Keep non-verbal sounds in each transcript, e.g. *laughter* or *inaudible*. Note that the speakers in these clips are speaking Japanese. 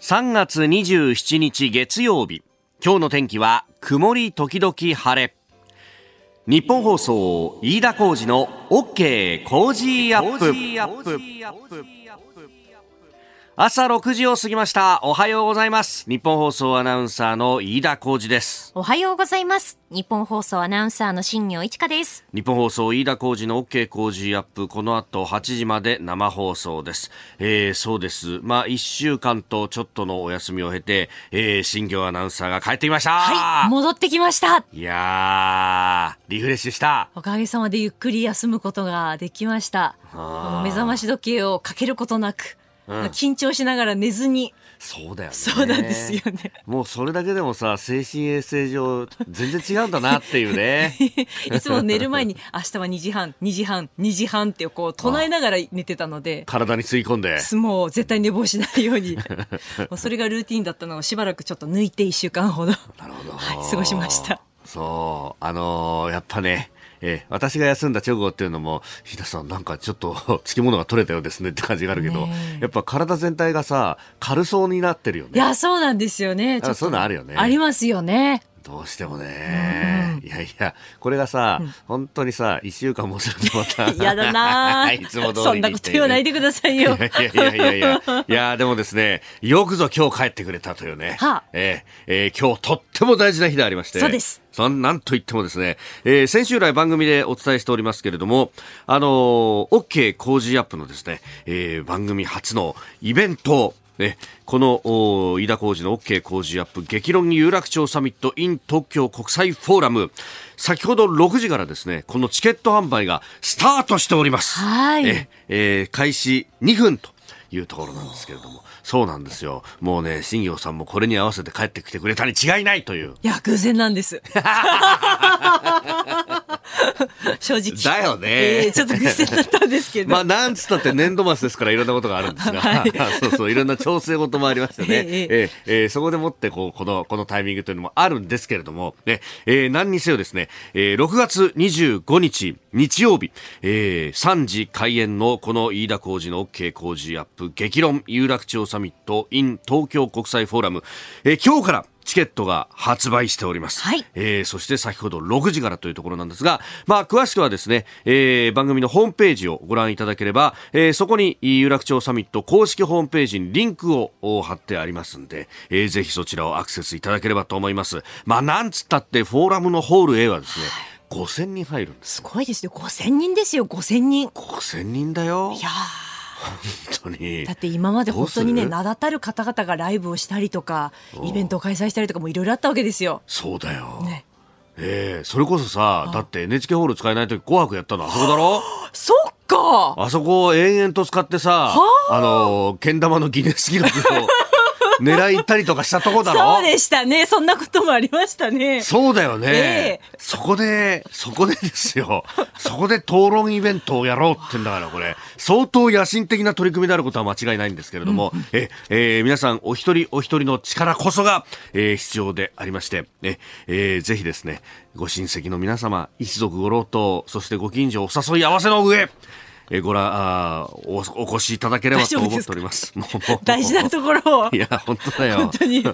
3月27日月曜日。今日の天気は曇り時々晴れ。日本放送飯田浩二の OK 工事アップ。朝6時を過ぎました。おはようございます。日本放送アナウンサーの飯田浩二です。おはようございます。日本放送アナウンサーの新業一華です。日本放送飯田浩二の OK 工事アップ。この後8時まで生放送です、えー、そうです。まあ1週間とちょっとのお休みを経て、えー、新業アナウンサーが帰ってきました。はい戻ってきました。いやリフレッシュした。おかげさまでゆっくり休むことができました。目覚まし時計をかけることなく緊張しながら寝ずにそうだよね。そうなんですよね。もうそれだけでもさ、精神衛生上、全然違うんだなっていうね。*laughs* いつも寝る前に、明日は2時半、2時半、2時半ってこう、唱えながら寝てたので。体に吸い込んで。もう絶対寝坊しないように。それがルーティンだったのをしばらくちょっと抜いて1週間ほど。なるほど。はい、過ごしました。そう。あのー、やっぱね、えー、私が休んだ直後っていうのも、日田さんなんかちょっと *laughs* つきものが取れたようですねって感じがあるけど、やっぱ体全体がさ、軽そうになってるよね。いや、そうなんですよね。そういうのあるよね。ありますよね。どうしてもね、うん、いやいや、これがさ、うん、本当にさ、一週間もするとまた。嫌だな *laughs* いつも通り、ね、そんなこと言わないでくださいよ。いやいやいやいやいや、でもですね、よくぞ今日帰ってくれたというね。はあ、えー、えー、今日とっても大事な日でありまして。そうです。そなんといってもですね、えー、先週来番組でお伝えしておりますけれども、あのー、OK 工事アップのですね、えー、番組初のイベント、ね、この飯田浩司の OK 工事アップ激論有楽町サミット in 東京国際フォーラム。先ほど6時からですねこのチケット販売がスタートしております。はい、ええー、開始2分というところなんですけれども。そうなんですよ。もうね新業さんもこれに合わせて帰ってきてくれたに違いないという。いや偶然なんです *laughs* *laughs* 正直。だよね、えー、ちょっと偶然だったんですけど。*laughs* まあなんつったって年度末ですからいろんなことがあるんですが、*laughs* はい、そうそういろんな調整事もありましてね、えー、えー、えー、そこでもってこうこのこのタイミングというのもあるんですけれども、ね。えー、何にせよですね、えー、6月25日日曜日、えー、3時開演のこの飯田浩司の OK 工事アップ激論有楽町サミット in 東京国際フォーラム、えー、今日からチケットが発売しております。はい、えー、そして先ほど6時からというところなんですが、まあ、詳しくはですね、えー、番組のホームページをご覧いただければ、えー、そこに有楽町サミット公式ホームページにリンクを貼ってありますんで、えー、ぜひそちらをアクセスいただければと思います。まあ、なんつったってフォーラムのホール A はですね、5000人入るんですすごいですよ。5000人ですよ。5000人。5000人だよ。いや本当に。だって今まで本当にね名だたる方々がライブをしたりとかイベントを開催したりとかもいろいろあったわけですよ。そうだよ、ね、ええー、それこそさだって NHK ホール使えない時紅白やったのあそこだろ？そっか。あそこを延々と使ってさあのけん玉のギネス記録を狙い行ったりとかしたとこだろ？そうでしたね。そんなこともありましたね。そうだよね。えー、そこで、そこでですよ。そこで討論イベントをやろうってんだから、これ。相当野心的な取り組みであることは間違いないんですけれども、うん、え、えー、皆さんお一人お一人の力こそが、えー、必要でありまして、え、えー、ぜひですね、ご親戚の皆様、一族ご老頭、そしてご近所お誘い合わせの上、えご覧あおお越しいただければと思っております。大事なところを。いや本当だよ。本当に。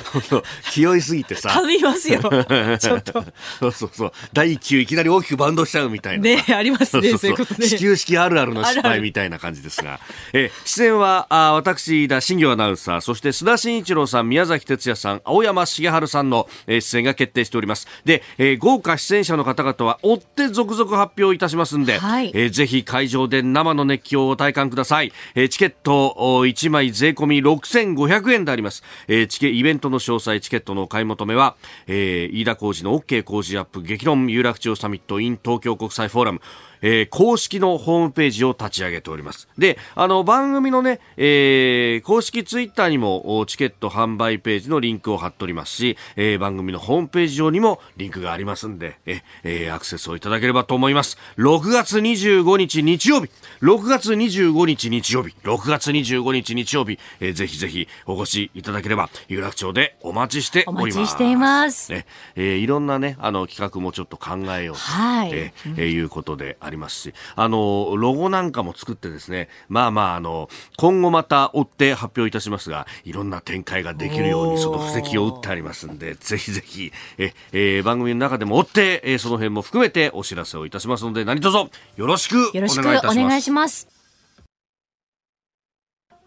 *laughs* 気負いすぎてさ。頼みますよ。*laughs* ちょっと。そうそうそう。第一球いきなり大きくバンドしちゃうみたいな。ねありますねそういうことね。始球式あるあるの失敗みたいな感じですが。え出演はあ私田新業アナウンサーそして須田慎一郎さん宮崎哲也さん青山茂春さんの、え出演が決定しております。で、えー、豪華出演者の方々は追って続々発表いたしますんで、はい、えー、ぜひ会場で生の熱狂を体感ください、えー、チケット1枚税込み6500円であります、えー、チケイベントの詳細チケットの買い求めは、えー、飯田浩司の OK 工事アップ激論有楽町サミット in 東京国際フォーラム。えー、公式のホームページを立ち上げております。で、あの、番組のね、えー、公式ツイッターにもチケット販売ページのリンクを貼っておりますし、えー、番組のホームページ上にもリンクがありますんで、ええー、アクセスをいただければと思います。6月25日日曜日、6月25日日曜日、6月25日日曜日、えー、ぜひぜひお越しいただければ、有楽町でお待ちしております。お待ちしています。ね、えー、いろんなね、あの、企画もちょっと考えようと、はい、えー、いうことであありますし、あの、ロゴなんかも作ってですね、まあまあ、あの、今後また追って発表いたしますが、いろんな展開ができるようにその布石を打ってありますんで、ぜひぜひ、え、えー、番組の中でも追って、えー、その辺も含めてお知らせをいたしますので、何卒よろしくお願いいたします。よろしくお願いします。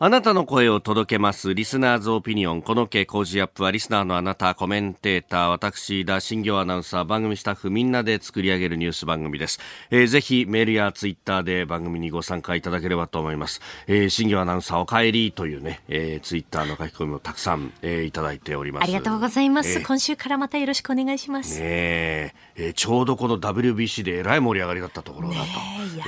あなたの声を届けます。リスナーズオピニオン。この傾工事アップは、リスナーのあなた、コメンテーター、私、田新行アナウンサー、番組スタッフ、みんなで作り上げるニュース番組です。えー、ぜひ、メールやツイッターで番組にご参加いただければと思います。えー、新行アナウンサー、お帰りというね、えー、ツイッターの書き込みをたくさん、えー、いただいております。ありがとうございます。えー、今週からまたよろしくお願いします。ねえー、ちょうどこの WBC でえらい盛り上がりだったところだと、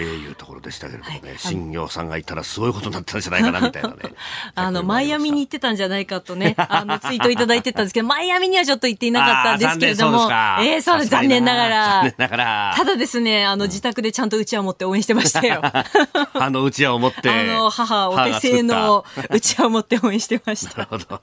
えー、いうところでしたけれどもね、はい、新行さんがいたらすごいことになったんじゃないかな、みたいなね。*laughs* あの、マイアミに行ってたんじゃないかとね、あの、ツイートいただいてたんですけど、*laughs* マイアミにはちょっと行っていなかったんですけれども、ええー、そうです、残念ながら。残念ながら。ただですね、あの、自宅でちゃんとうちわ持って応援してましたよ。*laughs* あの、うちわを持って。あの、母、お手製のうちわを持って応援してました。なるほど。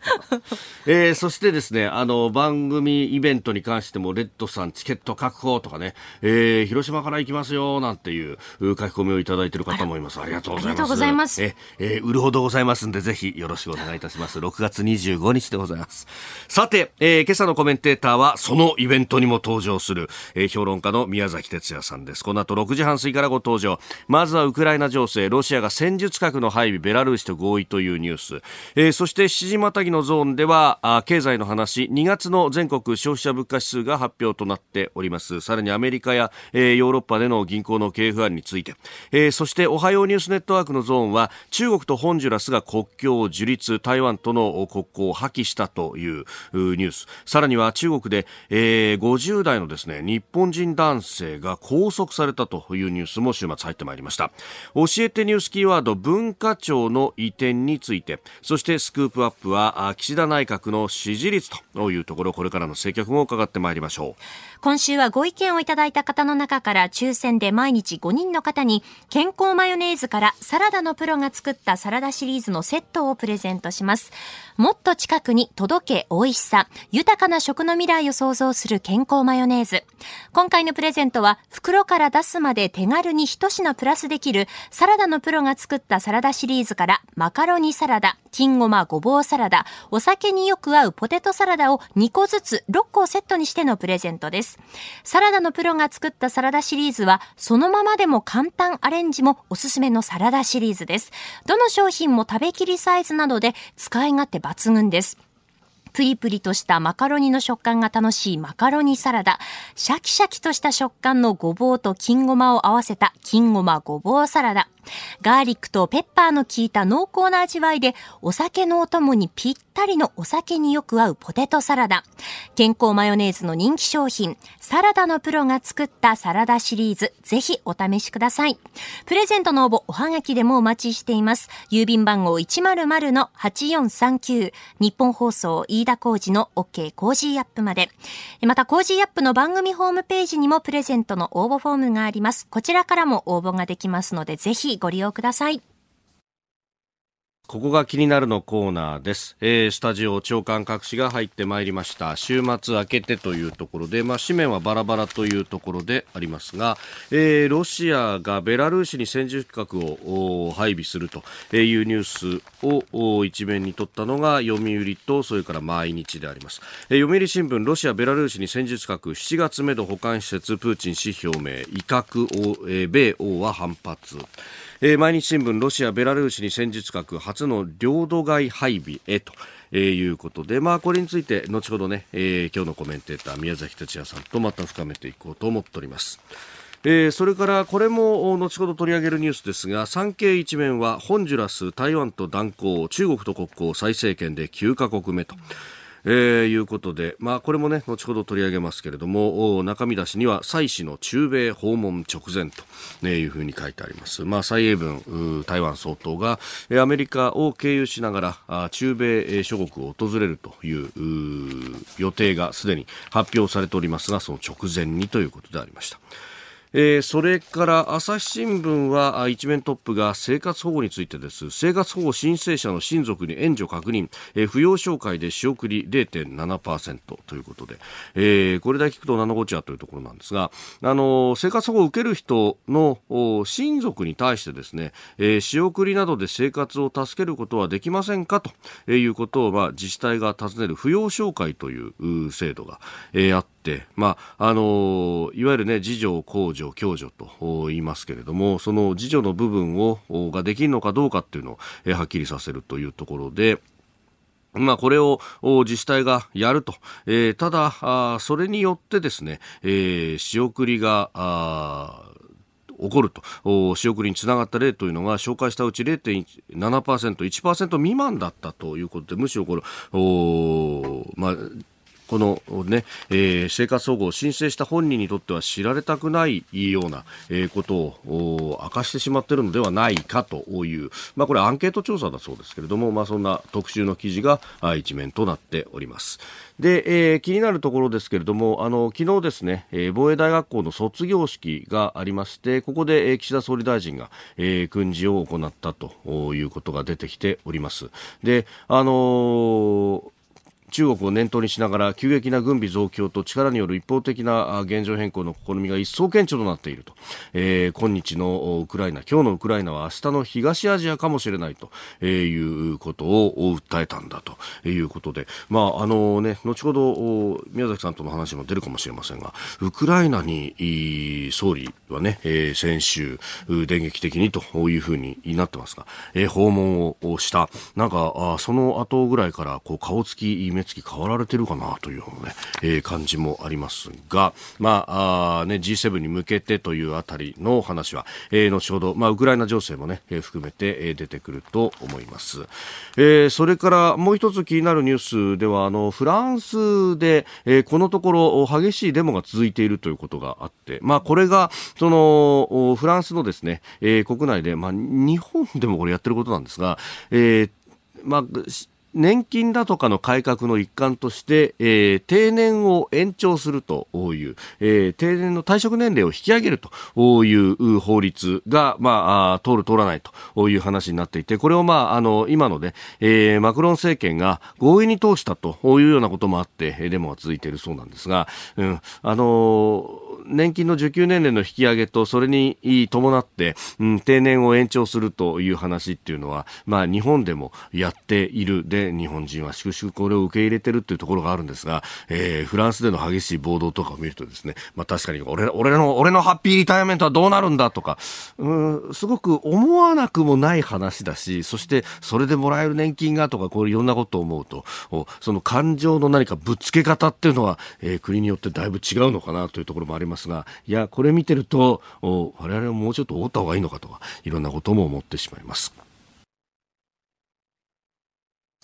えー、そしてですね、あの、番組イベントに関しても、レッドさんチケット確保とかね、えー、広島から行きますよ、なんていう書き込みをいただいている方もいます。ありがとうございます。ありがとうございます。え、えー、売るほどございますんで、ぜひよろしくお願いいたします。6月25日でございます。さて、えー、今朝のコメンテーターは、そのイベントにも登場する、えー、評論家の宮崎哲也さんです。この後6時半過ぎからご登場。まずはウクライナ情勢、ロシアが戦術核の配備、ベラルーシと合意というニュース。えー、そして7時またぎのゾーンでは、あ経済の話、2月の全国消費者物価指数が発表となっております。さらにアメリカや、えー、ヨーロッパでの銀行の経営不安について、えー、そしておはようニュースネットワークのゾーンは、中国とホンジュラスが国境を樹立、台湾との国交を破棄したというニュース。さらには中国で、えー、50代のですね日本人男性が拘束されたというニュースも週末入ってまいりました。教えてニュースキーワード文化庁の移転についてそしてスクープアップは岸田内閣の支持率というところこれからの政局も伺ってまいりましょう。今週はご意見をいただいた方の中から抽選で毎日5人の方に健康マヨネーズからサラダのプロが作ったサラダシリーズのセットをプレゼントしますもっと近くに届け美味しさ、豊かな食の未来を創造する健康マヨネーズ。今回のプレゼントは、袋から出すまで手軽に一品プラスできる、サラダのプロが作ったサラダシリーズから、マカロニサラダ、金ごまごぼうサラダ、お酒によく合うポテトサラダを2個ずつ6個セットにしてのプレゼントです。サラダのプロが作ったサラダシリーズは、そのままでも簡単アレンジもおすすめのサラダシリーズです。どの商品も食べきりサイズなどで使い勝手抜群です。プリプリとしたマカロニの食感が楽しいマカロニサラダ、シャキシャキとした食感のごぼうと金ごまを合わせた金ごまごぼうサラダ、ガーリックとペッパーの効いた濃厚な味わいで、お酒のお供にぴったりのお酒によく合うポテトサラダ。健康マヨネーズの人気商品、サラダのプロが作ったサラダシリーズ、ぜひお試しください。プレゼントの応募、おはがきでもお待ちしています。郵便番号100-8439、ニッポン放送飯田浩司の OK コージーアップまで。また、コージーアップの番組ホームページにもプレゼントの応募フォームがあります。こちらからも応募ができますので、ぜひご利用ください。ここが気になるのコーナーです、えー、スタジオ朝刊各紙が入ってまいりました。週末明けてというところで、まあ、紙面はバラバラというところでありますが、えー、ロシアがベラルーシに戦術核を配備するというニュースを一面に取ったのが読売とそれから毎日であります、えー、読売新聞ロシアベラルーシに戦術核7月目の保管施設プーチン氏表明。威嚇を、えー、米欧は反発。えー、毎日新聞ロシア、ベラルーシに戦術核初の領土外配備へと。えー、いうことで、まあ、これについて後ほどね、えー、今日のコメンテーター宮崎哲也さんとまた深めていこうと思っております。えー、それからこれも後ほど取り上げるニュースですが産経一面はホンジュラス、台湾と断交中国と国交再生権で9カ国目と。えー、いうことで、まあ、これもね、後ほど取り上げますけれども、中身出しには、蔡氏の中米訪問直前と、ね、いうふうに書いてあります。まあ、蔡英文、台湾総統が、アメリカを経由しながら、中米諸国を訪れるという予定がすでに発表されておりますが、その直前にということでありました。えー、それから朝日新聞は一面トップが生活保護についてです。生活保護申請者の親族に援助確認、えー、扶養紹介で仕送り0.7%ということで、えー、これだけ聞くと7ごちゃというところなんですが、あの生活保護を受ける人の親族に対してですね、え、仕送りなどで生活を助けることはできませんか？ということを、まあ、自治体が尋ねる扶養紹介という制度が、えー、あって、まああのいわゆるね自助公助共助と言いますけれどもその自助の部分をができるのかどうかっていうのを、はっきりさせるというところでまあ、これを自治体がやると。えー、ただ、それによってですね、えー、仕送りが、起こると仕送りにつながった例というのが紹介したうち0.7%、1%未満だったということでむしろこれ、まあ、このね、えー、生活保護を申請した本人にとっては知られたくないような、えー、ことを明かしてしまっているのではないかという、まあ、これアンケート調査だそうですけれども、まあ、そんな特集の記事が一面となっております。で、えー、気になるところですけれども、あの昨日ですね、えー、防衛大学校の卒業式がありまして、ここで、えー、岸田総理大臣が、えー、訓示を行ったということが出てきております。で、あのー中国を念頭にしながら急激な軍備増強と力による一方的な現状変更の試みが一層顕著となっていると、えー、今日のウクライナ今日のウクライナは明日の東アジアかもしれないということを訴えたんだということで、まああのね、後ほど宮崎さんとの話も出るかもしれませんがウクライナに総理はね、えー、先週電撃的にというふうになってますが、えー、訪問をした。なんかあその後ぐらいからこう顔つき目つき変わられてるかなというね、えー、感じもありますが、まあ、あね、G7 に向けてというあたりの話は、えー、後ほど、まあ、ウクライナ情勢もね、えー、含めて、えー、出てくると思います。えー、それからもう一つ気になるニュースでは、あの、フランスで、えー、このところ激しいデモが続いているということがあって、まあ、これが、その、フランスのですね、えー、国内で、まあ、日本でもこれやってることなんですが、えー、まあ、年金だとかの改革の一環として、えー、定年を延長するという、えー、定年の退職年齢を引き上げるという法律が、まあ、通る通らないという話になっていて、これを、まあ、あの、今のね、えー、マクロン政権が合意に通したというようなこともあって、デモが続いているそうなんですが、うん、あの年金の受給年齢の引き上げと、それに伴って、うん、定年を延長するという話っていうのは、まあ、日本でもやっている。で、日本人は粛々これを受け入れてるっていうところがあるんですが、えー、フランスでの激しい暴動とかを見るとですね、まあ確かに俺俺の、俺のハッピーリタイアメントはどうなるんだとか、うん、すごく思わなくもない話だし、そしてそれでもらえる年金がとか、こういろんなことを思うと、その感情の何かぶつけ方っていうのは、えー、国によってだいぶ違うのかなというところもありますが、いや、これ見てると、我々ももうちょっと思った方がいいのかとか、いろんなことも思ってしまいます。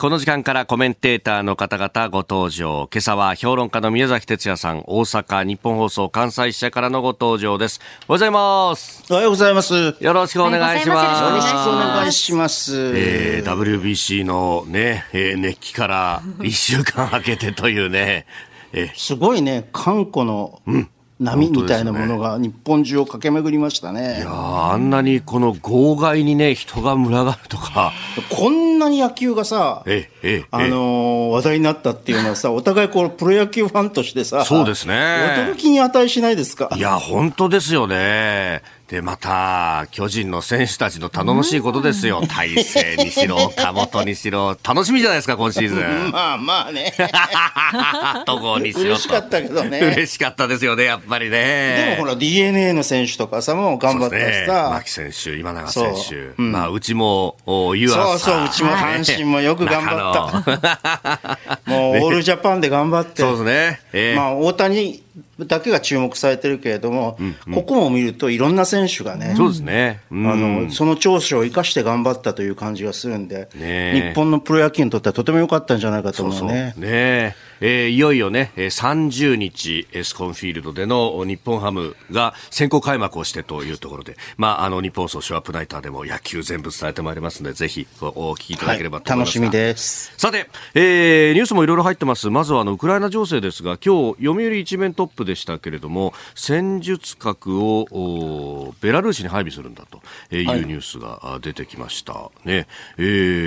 この時間からコメンテーターの方々ご登場。今朝は評論家の宮崎哲也さん、大阪日本放送関西支社からのご登場です。おはようございます。おはようございます。よろしくお願いします。よろしくお願いします。えー、WBC のね、えー、熱気から一週間空けてというね。えー、すごいね、韓国の、うん波みたいなものが日本中を駆け巡りましたね。いやあんなにこの号外にね、人が群がるとか。こんなに野球がさ、ええあのー、話題になったっていうのはさ、お互いこうプロ野球ファンとしてさ、そうですね。驚きに値しないですか？いや、本当ですよね。で、また、巨人の選手たちの頼もしいことですよ。大勢にしろ、岡本にしろ。楽しみじゃないですか、今シーズン。*laughs* まあまあね。*laughs* 戸郷にしろ。嬉しかったけどね。嬉しかったですよね、やっぱりね。でもほら、DNA の選手とかさ、もう頑張ったしさ。牧選手、今永選手。うん、まあ、うちも、ユアそうそう、うちも阪神もよく頑張った。*laughs* もう、オールジャパンで頑張って。そうですね。えー、まあ、大谷だけが注目されてるけれども、うんうん、ここも見るといろんな選手がね、そうですね、うん、あのその長所を生かして頑張ったという感じがするんで、日本のプロ野球にとってはとても良かったんじゃないかと思うね。そうそう。ねえー、いよいよね、30日、エスコンフィールドでの日本ハムが先行開幕をしてというところで、まあ、あの、日本総ショーアップナイターでも野球全部伝えてまいりますので、ぜひお聞きいただければと思います、はい、楽しみです。さて、えー、ニュースもいろいろ入ってます。まずは、あの、ウクライナ情勢ですが、今日、読売一面トップでしたけれども、戦術核をベラルーシに配備するんだというニュースが出てきました。はい、ね、え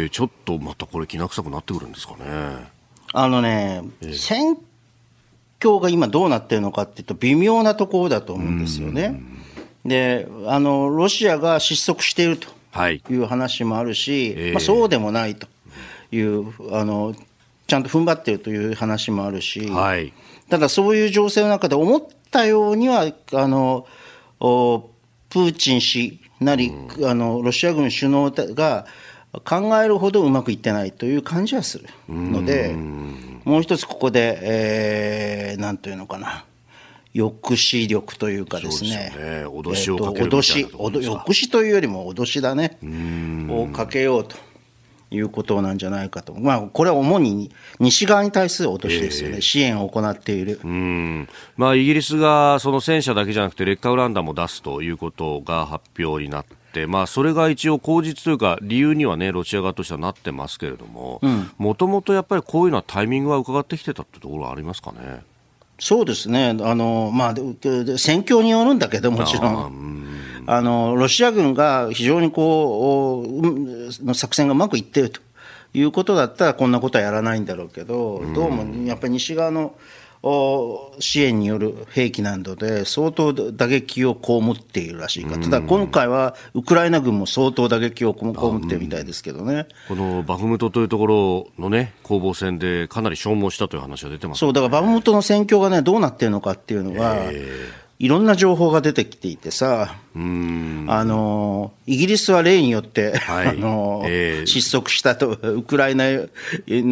ー、ちょっとまたこれ、きな臭くなってくるんですかね。あのね、えー、戦況が今どうなってるのかっていうと、微妙なところだと思うんですよね。で、あの、ロシアが失速しているとい。う話もあるし、はい、まあ、そうでもないという、あの、ちゃんと踏ん張っているという話もあるし、はい、ただそういう情勢の中で思ったようには、あの、プーチン氏なり、あの、ロシア軍首脳が、考えるほどうまくいってないという感じはするので、もう一つここで、えー、なんというのかな、抑止力というかですね、すね。脅しをかけるみたいな、抑止というよりも脅しだね、をかけようと。いうことなんじゃないかと、まあ、これは主に西側に対する脅しですよね、えー、支援を行っている。うん。まあ、イギリスがその戦車だけじゃなくて、劣化ウラン弾も出すということが発表になって、まあ、それが一応、口実というか、理由にはね、ロシア側としてはなってますけれども、もともとやっぱりこういうのはタイミングは伺ってきてたってところはありますかね？そうですね、あのまあ、戦況によるんだけど、もちろん。あのロシア軍が非常にこう、の作戦がうまくいっているということだったら、こんなことはやらないんだろうけど、どうもやっぱり西側の支援による兵器などで相当打撃を被っているらしいか、ただ今回はウクライナ軍も相当打撃を被ってるみたいですけどね、このバフムトというところのね、攻防戦でかなり消耗したという話が出てます、ね、そうだからバフムトの戦況がね、どうなってるのかっていうのは、いろんな情報が出てきていてさ、あのイギリスは例によって、はい、あの、えー、失速したと、ウクライナ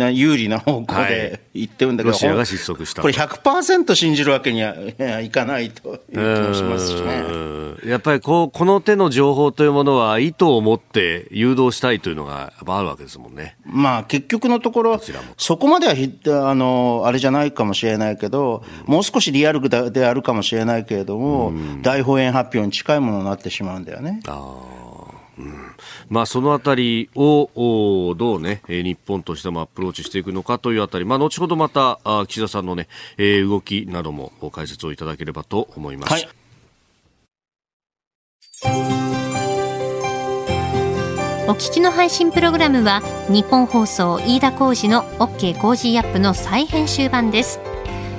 有利な方向で言ってるんだけど、ロシアが失速したこれ100%信じるわけには *laughs* いかないという気もしますしね。やっぱりこうこの手の情報というものは、意図を持って誘導したいというのがやっぱあるわけですもんね。まあ、結局のところ、そこまではあのあれじゃないかもしれないけど、もう少しリアルであるかもしれないけれども、大放映発表に近いものになってしまうんだよね。あうんまあ、そのあたりをどうね、日本としてもアプローチしていくのかというあたり、まあ、後ほどまた岸田さんのね、動きなども解説をいただければと思います。はいお聞きの配信プログラムはニッポン放送飯田浩司の OK コージーアップの再編集版です。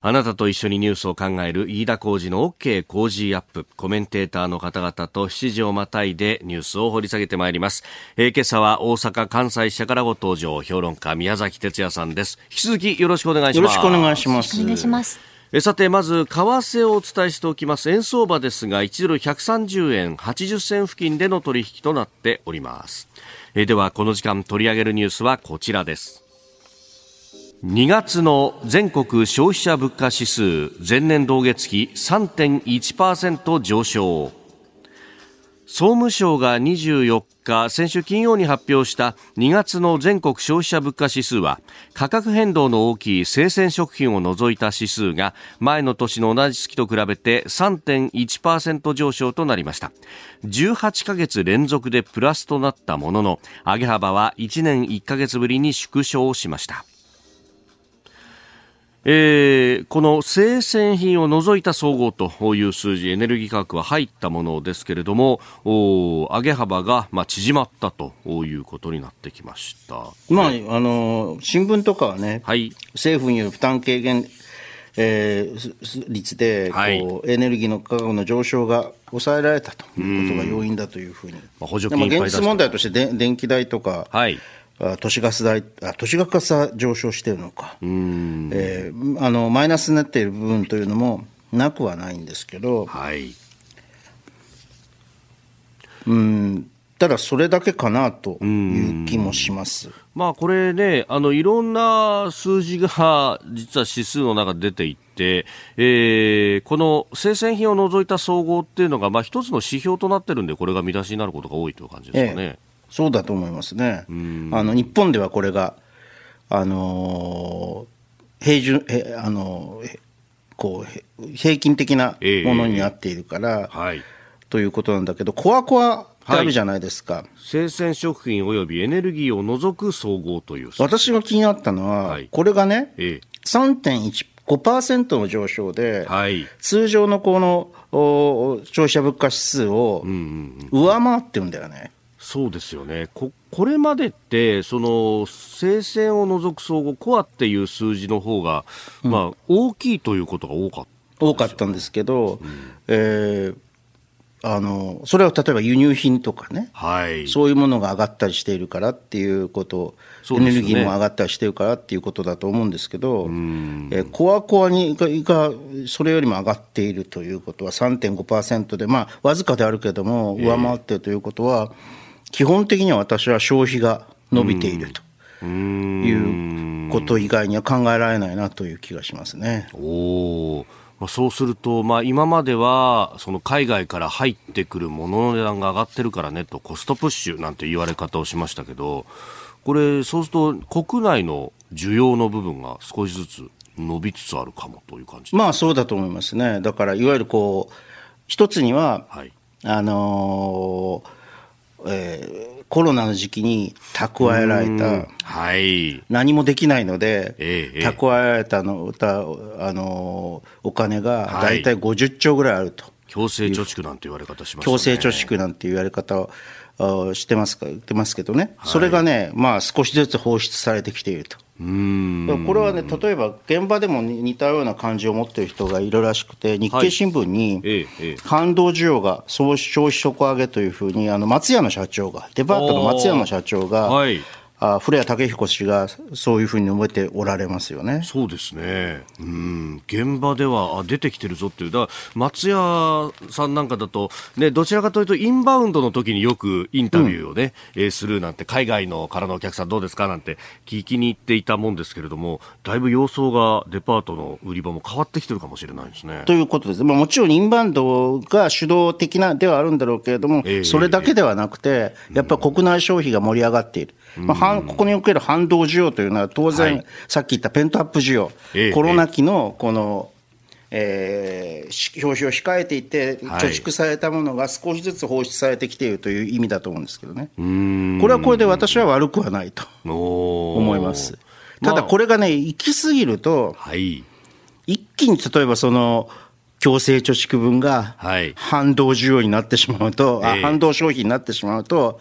あなたと一緒にニュースを考える飯田浩二の OK 工事アップ。コメンテーターの方々と7時をまたいでニュースを掘り下げてまいります。えー、今朝は大阪・関西支社からご登場、評論家宮崎哲也さんです。引き続きよろしくお願いします。よろしくお願いします。お願いします。さてまず為替をお伝えしておきます円相場ですが1ドル130円80銭付近での取引となっておりますではこの時間取り上げるニュースはこちらです2月の全国消費者物価指数前年同月比3.1%上昇総務省が24日、先週金曜に発表した2月の全国消費者物価指数は、価格変動の大きい生鮮食品を除いた指数が、前の年の同じ月と比べて3.1%上昇となりました。18ヶ月連続でプラスとなったものの、上げ幅は1年1ヶ月ぶりに縮小しました。えー、この生鮮品を除いた総合という数字、エネルギー価格は入ったものですけれども、お上げ幅が、まあ、縮まったということになってきました。まあ、あの、新聞とかはね、はい、政府による負担軽減、えー、率でこう、はい、エネルギーの価格の上昇が抑えられたということが要因だというふうに。まあ、補助金現実問題としてで電気代とか、はい都市ガス代、あ都市ガスは上昇しているのか、えー、あのマイナスになっている部分というのもなくはないんですけど、はい、うん。ただそれだけかなという気もします。まあ、これね、あのいろんな数字が実は指数の中で出ていて、えー、この生鮮品を除いた総合っていうのが、まあ、一つの指標となってるんで、これが見出しになることが多いという感じですかね。ええそうだと思いますね。あの日本ではこれが、あのー、平準、えあのー、こう平均的なものになっているから、えーはい、ということなんだけど、コアコアってあるじゃないですか、はい、生鮮食品およびエネルギーを除く総合という。私が気になったのは、はい、これがね、えー、3.15%の上昇で、はい、通常のこの消費者物価指数を上回ってるんだよね。そうですよね。ここれまでってその生鮮を除く総合コアっていう数字の方が、うん、まあ大きいということが多かった、ね、多かったんですけど、うん、えー、あのそれは例えば輸入品とかね、はい、そういうものが上がったりしているからっていうこと、ね、エネルギーも上がったりしているからっていうことだと思うんですけど、えー、コアコアにがそれよりも上がっているということは3.5%で、まあ、わずかであるけれども、上回っているということは、えー基本的には私は消費が伸びていると。いうこと以外には考えられないなという気がしますね。おまあ、そうすると、まあ、今まではその海外から入ってくるものの値段が上がってるからねとコストプッシュなんて言われ方をしましたけどこれそうすると国内の需要の部分が少しずつ伸びつつあるかもという感じまあそうだと思いますね。だからいわゆるこう一つには、はい、あのーえー、コロナの時期に蓄えられた、はい、何もできないので、ええ、蓄えられたのたあのお金が大体50兆ぐらいあると。強制貯蓄なんて言われ方します、ね、強制貯蓄なんて言われ方をしてますか言ってますけどね、はい、それがね、まあ、少しずつ放出されてきていると。これはね、例えば現場でも似たような感じを持っている人がいるらしくて、日経新聞に、反動需要が消費底上げというふうに、あの松屋の社長が、デパートの松屋の社長が、あ古谷武彦氏がそういうふうに述べておられますよね。そうですね、うん、現場ではあ出てきてるぞっていう、だ松屋さんなんかだと、ね、どちらかというと、インバウンドの時によくインタビューをね、うん、えー、するなんて、海外のからのお客さん、どうですかなんて聞きに行っていたもんですけれども、だいぶ様相がデパートの売り場も変わってきてるかもしれないですね。ということです、まあ、もちろんインバウンドが主導的なではあるんだろうけれども、えー、それだけではなくて、やっぱり国内消費が盛り上がっている。まあ、ここにおける反動需要というのは、当然、はい、さっき言ったペントアップ需要、えコロナ期のこの、えー、表紙を控えていて、貯蓄されたものが少しずつ放出されてきているという意味だと思うんですけどね、これはこれで私は悪くはないと思います。ただ、これがね、行き過ぎると、はい、一気に例えばその、強制貯蓄分が反動需要になってしまうと、はい、あ反動消費になってしまうと、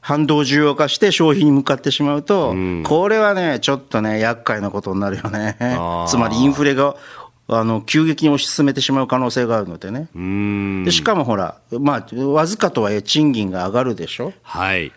反動需要化して消費に向かってしまうと、うん、これはね、ちょっとね、厄介なことになるよね。つまりインフレがあの急激に推し進めてしまう可能性があるのでね。でしかもほら、まあ、わずかとはいえ賃金が上がるでしょ？はい。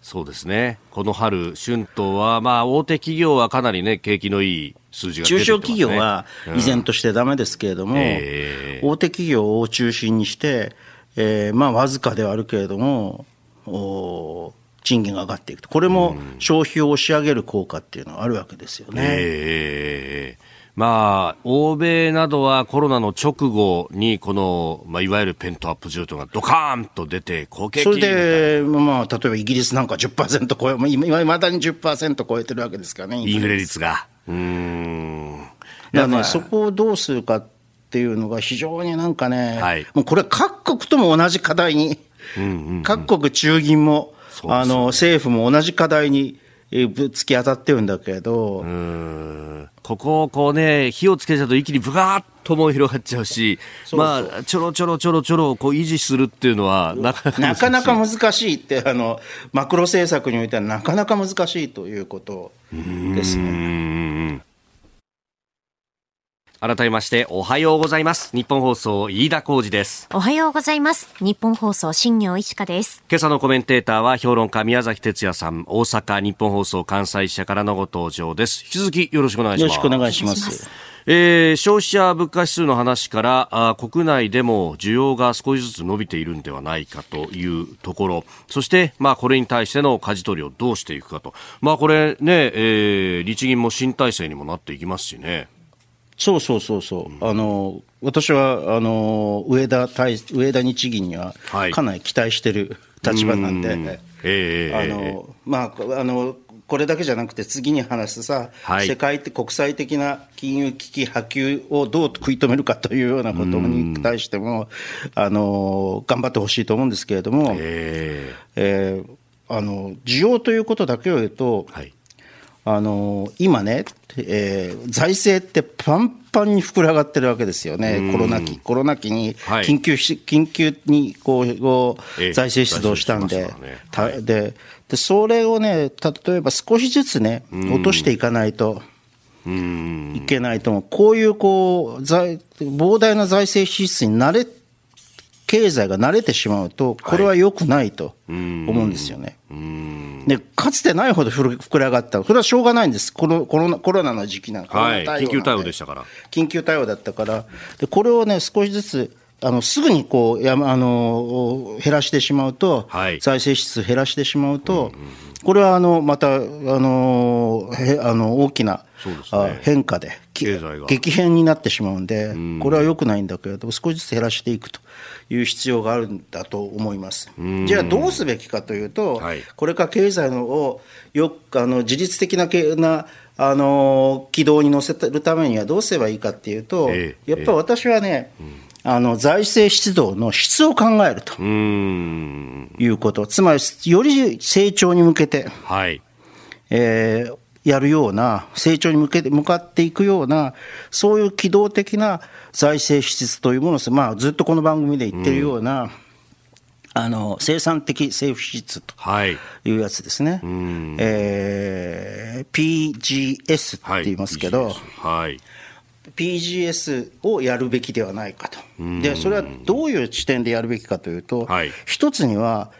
そうですね。この春、春闘は、まあ、大手企業はかなりね、景気のいい数字が、ね、中小企業は依然としてだめですけれども、うんえ。ー、大手企業を中心にして、えー、まあ、わずかではあるけれども、お賃金が上がっていくと、これも消費を押し上げる効果っていうのはあるわけですよね。えーまあ、欧米などはコロナの直後に、この、まあ、いわゆるペントアップ需要というのがドカーンと出て、好景気それで、まあ、例えばイギリスなんか10%超え、今、いまだに10%超えてるわけですからね、インフレ率が。うん。だからね、そこをどうするかっていうのが非常になんかね、はい、もうこれ各国とも同じ課題に、うんうんうん、各国中銀も、ね、あの、政府も同じ課題にぶつき当たってるんだけど、ここをこうね、火をつけちゃうと一気にブガーッとも広がっちゃうし、まあ、ちょろちょろちょろちょろこう維持するっていうのは、なかなかなか難しいって、あの、マクロ政策においてはなかなか難しいということですね。改めましておはようございます。日本放送飯田浩二です。おはようございます。日本放送新業石香です。今朝のコメンテーターは評論家宮崎哲也さん大阪日本放送関西支社からのご登場です。引き続きよろしくお願いします。よろしくお願いしますえー、消費者物価指数の話からあ国内でも需要が少しずつ伸びているんではないかというところ。そして、まあ、これに対しての舵取りをどうしていくかと、まあ、これね、えー、日銀も新体制にもなっていきますしね。そうそうそうそう、あの私はあの上田上田日銀にはかなり期待してる立場なんで、はい、えー、あのまああのこれだけじゃなくて、次に話すさ、はい、世界的、国際的な金融危機波及をどう食い止めるかというようなことに対しても、あの頑張ってほしいと思うんですけれども、えー、えー、あの需要ということだけを言うと、はい。あの今ね、えー、財政ってパンパンに膨れ上がってるわけですよね、コロナ期、コロナ期に緊急,、緊急にこう財政出動したんで、でで、それをね、例えば少しずつね、落としていかないと。いけないと思う。こういうこう、財膨大な財政支出に慣れ経済が慣れてしまうと、これは良くないと思うんですよね。でかつてないほど膨れ上がった、それはしょうがないんです、コロコロナコロナの時期なんか、はい、緊急対応でしたから。緊急対応だったから、でこれをね、少しずつあのすぐにこうやあの減らしてしまうと、はい、財政支出減らしてしまうと、うんうんこれはあのまたあのへあの大きな、ね、変化で激変になってしまうんで、これはよくないんだけれども、少しずつ減らしていくという必要があるんだと思います。じゃあ、どうすべきかというと、はい、これから経済をよくあの自律的ななあの軌道に乗せるためにはどうすればいいかっていうと、えー、やっぱり私はね、えーあの財政出動の質を考えるということ、つまりより成長に向けて、はい。えー、やるような、成長に向けて向かっていくような、そういう機動的な財政支出というものを、まあ、ずっとこの番組で言ってるような、あの生産的政府支出とい。うやつですね、はいえー、PGS って言いますけど、はいはい PGS をやるべきではないかと、でそれはどういう視点でやるべきかというと、はい、一つには、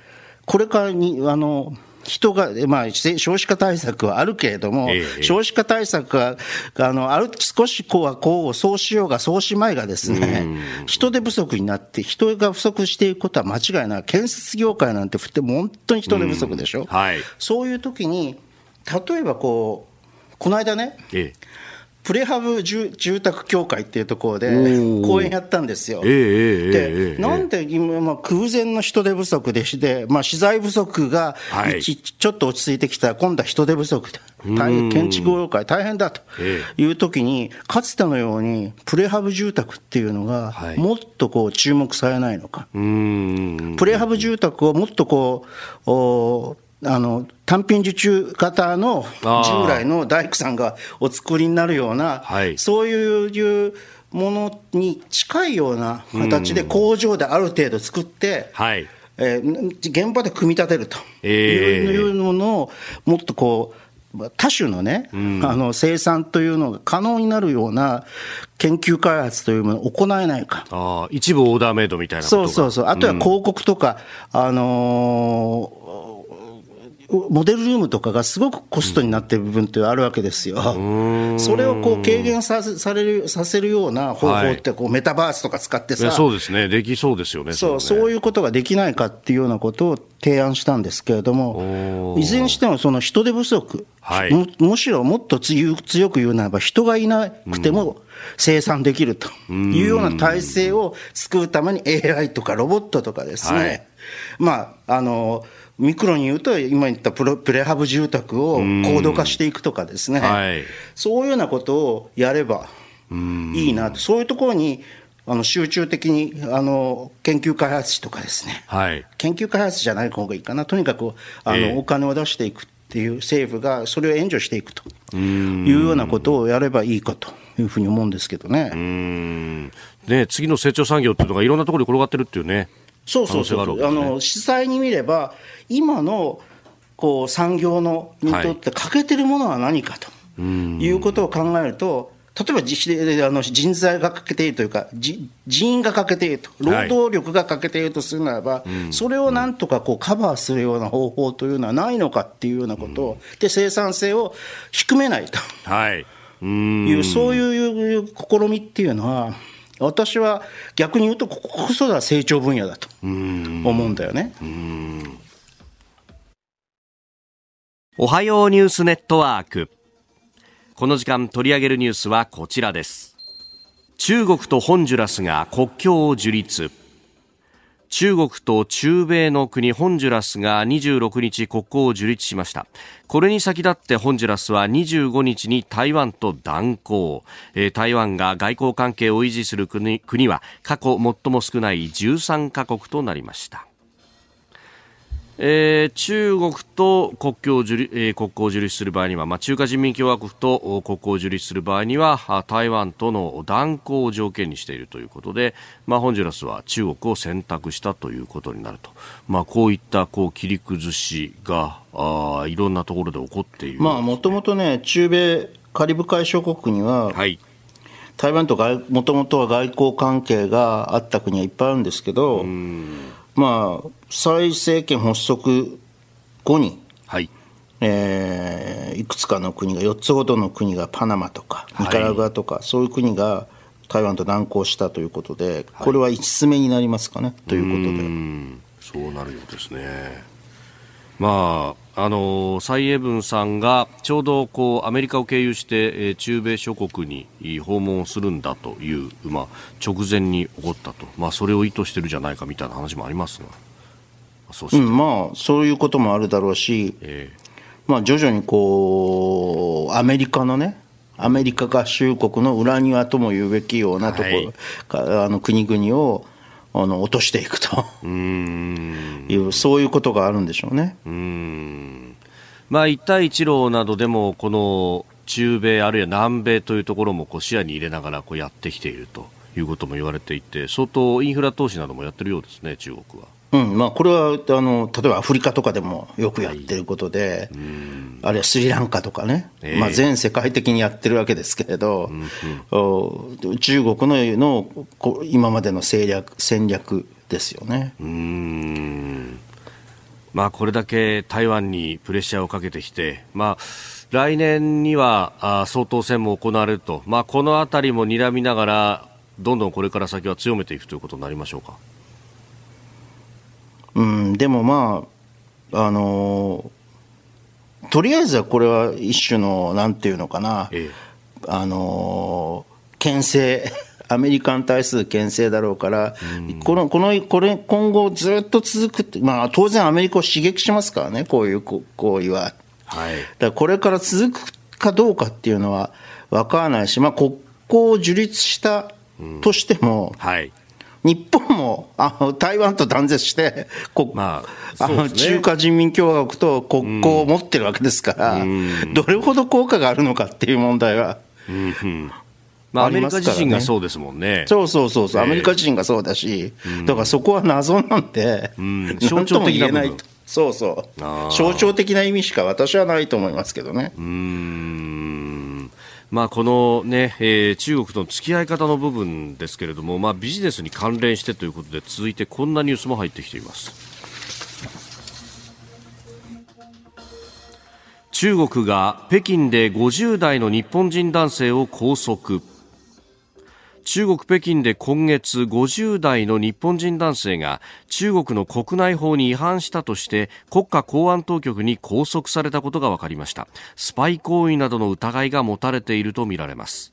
これからにあの人が、まあ、少子化対策はあるけれども、ええ、少子化対策があのある少しこうはこう、そうしようが、そうしまいがですね、人手不足になって、人が不足していくことは間違いない、建設業界なんて振っても本当に人手不足でしょ、はい、そういう時に、例えばこう、この間ね、ええプレハブ住宅協会っていうところで講演やったんですよ。えー、で、なんで今、まあ、空前の人手不足でして、まあ、資材不足が、はい、ちょっと落ち着いてきた。ら、今度は人手不足。大変建築業界大変だという時に、かつてのようにプレハブ住宅っていうのが、もっとこう注目されないのか。プレハブ住宅をもっとこう、おあの単品受注型の従来の大工さんがお作りになるような、はい、そういうものに近いような形で工場である程度作って、はい。えー、現場で組み立てるというものをもっとこう多種のね、うん、あの生産というのが可能になるような研究開発というものを行えないか。あ一部オーダーメイドみたいなそうそうそう。あとは広告とか、うん、あのーモデルルームとかがすごくコストになっている部分ってあるわけですよ。それをこう軽減さされるさせるような方法ってこう、メタバースとか使ってさ、そうですね、できそうですよね。そう、そういうことができないかっていうようなことを提案したんですけれども、いずれにしてもその人手不足、はい、むむしろもっと強く言うならば、人がいなくても生産できるというような体制を作るために AI とかロボットとかですね、はい、まあ、あの、ミクロに言うと、今言ったプロプレハブ住宅を高度化していくとかですね、はい、そういうようなことをやればいいなと、そういうところにあの集中的にあの研究開発費とかですね、はい、研究開発じゃない方がいいかな、とにかくあの、えー、お金を出していく。っていう政府がそれを援助していくというようなことをやればいいかというふうに思うんですけどね。ね次の成長産業っていうのがいろんなところに転がってるっていうね。そうそうそう、ね、あの実際に見れば、今のこう産業のにとって欠けてるものは何かということを考えると、例えば実あの人材が欠けているというか、人員が欠けていると、労働力が欠けているとするならば、はい、それをなんとかこうカバーするような方法というのはないのかっていうようなこと。を、で生産性を低めないと、はい、いうそういう試みっていうのは、私は逆に言うと、こここそが成長分野だと思うんだよね。おはようニュースネットワーク。この時間取り上げるニュースはこちらです中国とホンジュラスが国境を樹立中国と中米の国ホンジュラスが26日国交を樹立しました。これに先立ってホンジュラスは25日に台湾と断交、えー、台湾が外交関係を維持する国国は過去最も少ない13カ国となりました。えー、中国と国境を受理、えー、国交を樹立する場合には、まあ、中華人民共和国と国交を樹立する場合には台湾との断交を条件にしているということで、まあ、ホンジュラスは中国を選択したということになると、まあ、こういったこう切り崩しがあいろんなところで起こっている。もともとね、中米カリブ海諸国には、はい、台湾ともともとは外交関係があった国はいっぱいあるんですけど、まあ、蔡政権発足後に、はいえー、いくつかの国が、4つほどの国がパナマとか、ニカラグアとか、はい、そういう国が台湾と断交したということで、これは5つ目になりますかね、はい、ということで。そうなるようですね。まあ、あの蔡英文さんがちょうどこうアメリカを経由して、えー、中米諸国に訪問するんだという、まあ、直前に起こったと、まあ、それを意図してるじゃないかみたいな話もありますが。そううん、まあ、そういうこともあるだろうし、えー、まあ、徐々にこう、アメリカのね、アメリカ合衆国の裏庭とも言うべきようなところ、はい、あの国々をあの落としていくというそういうことがあるんでしょうね。うんまあ、一帯一路などでもこの中米あるいは南米というところもこう視野に入れながらこうやってきているということも言われていて相当インフラ投資などもやってるようですね中国は。うんまあ、これはあの例えばアフリカとかでもよくやってることで、はい、あるいはスリランカとかね、えー、まあ、全世界的にやってるわけですけれど、うんうん、中国のの今までの戦略戦略ですよね。うん。まあ、これだけ台湾にプレッシャーをかけてきて、まあ、来年にはあ総統選も行われると、まあ、このあたりも睨みながら、どんどんこれから先は強めていくということになりましょうか。うん、でもまあ、あのー、とりあえずはこれは一種の、なんていうのかな、ええ、あのー、牽制、*laughs* アメリカに対する牽制だろうから、この、この、これ、今後ずっと続くって、まあ当然アメリカを刺激しますからね、こういう行為は。はい。だからこれから続くかどうかっていうのは分からないし、まあ国交を樹立したとしても、うん、はい。日本もあの台湾と断絶して、まあ、ね、あの中華人民共和国と国交を持ってるわけですから、うん、どれほど効果があるのかっていう問題は。うん、うん。まあ、アメリカ自身がそうですもんね。そうそうそうそう、アメリカ自身がそうだし、だからそこは謎なんで、うん、象徴的なそうそう、象徴的な意味しか私はないと思いますけどね。うんまあ、このね、えー、中国との付き合い方の部分ですけれども、まあ、ビジネスに関連してということで続いてこんなニュースも入ってきています。中国が北京で50代の日本人男性を拘束。中国・北京で今月50代の日本人男性が中国の国内法に違反したとして国家公安当局に拘束されたことが分かりました。スパイ行為などの疑いが持たれているとみられます。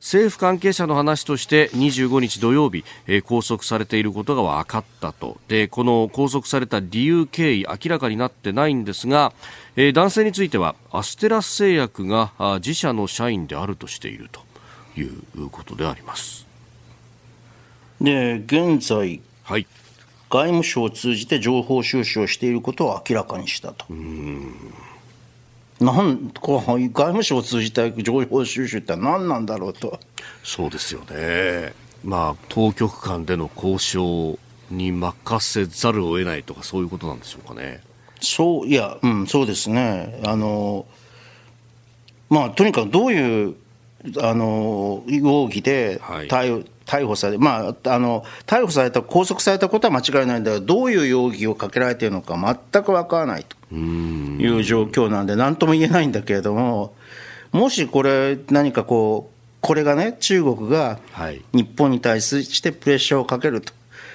政府関係者の話として25日土曜日、えー、拘束されていることが分かったと。でこの拘束された理由経緯明らかになってないんですが、えー、男性についてはアステラス製薬が自社の社員であるとしていると。いうことであります。で現在、はい外務省を通じて情報収集をしていることを明らかにしたと。なんこう外務省を通じた情報収集って何なんだろうと。そうですよね。まあ、当局間での交渉に任せざるを得ないとか、そういうことなんでしょうかね。そう、いや、うん、そうですね。あの、まあ、とにかくどういうあの容疑で逮,、はい、逮捕され、まあ、あの逮捕された、拘束されたことは間違いないんだけど、どういう容疑をかけられているのか全く分からないという状況なんで、なんとも言えないんだけれども、もしこれ、何かこう、これがね、中国が日本に対してプレッシャーをかけると。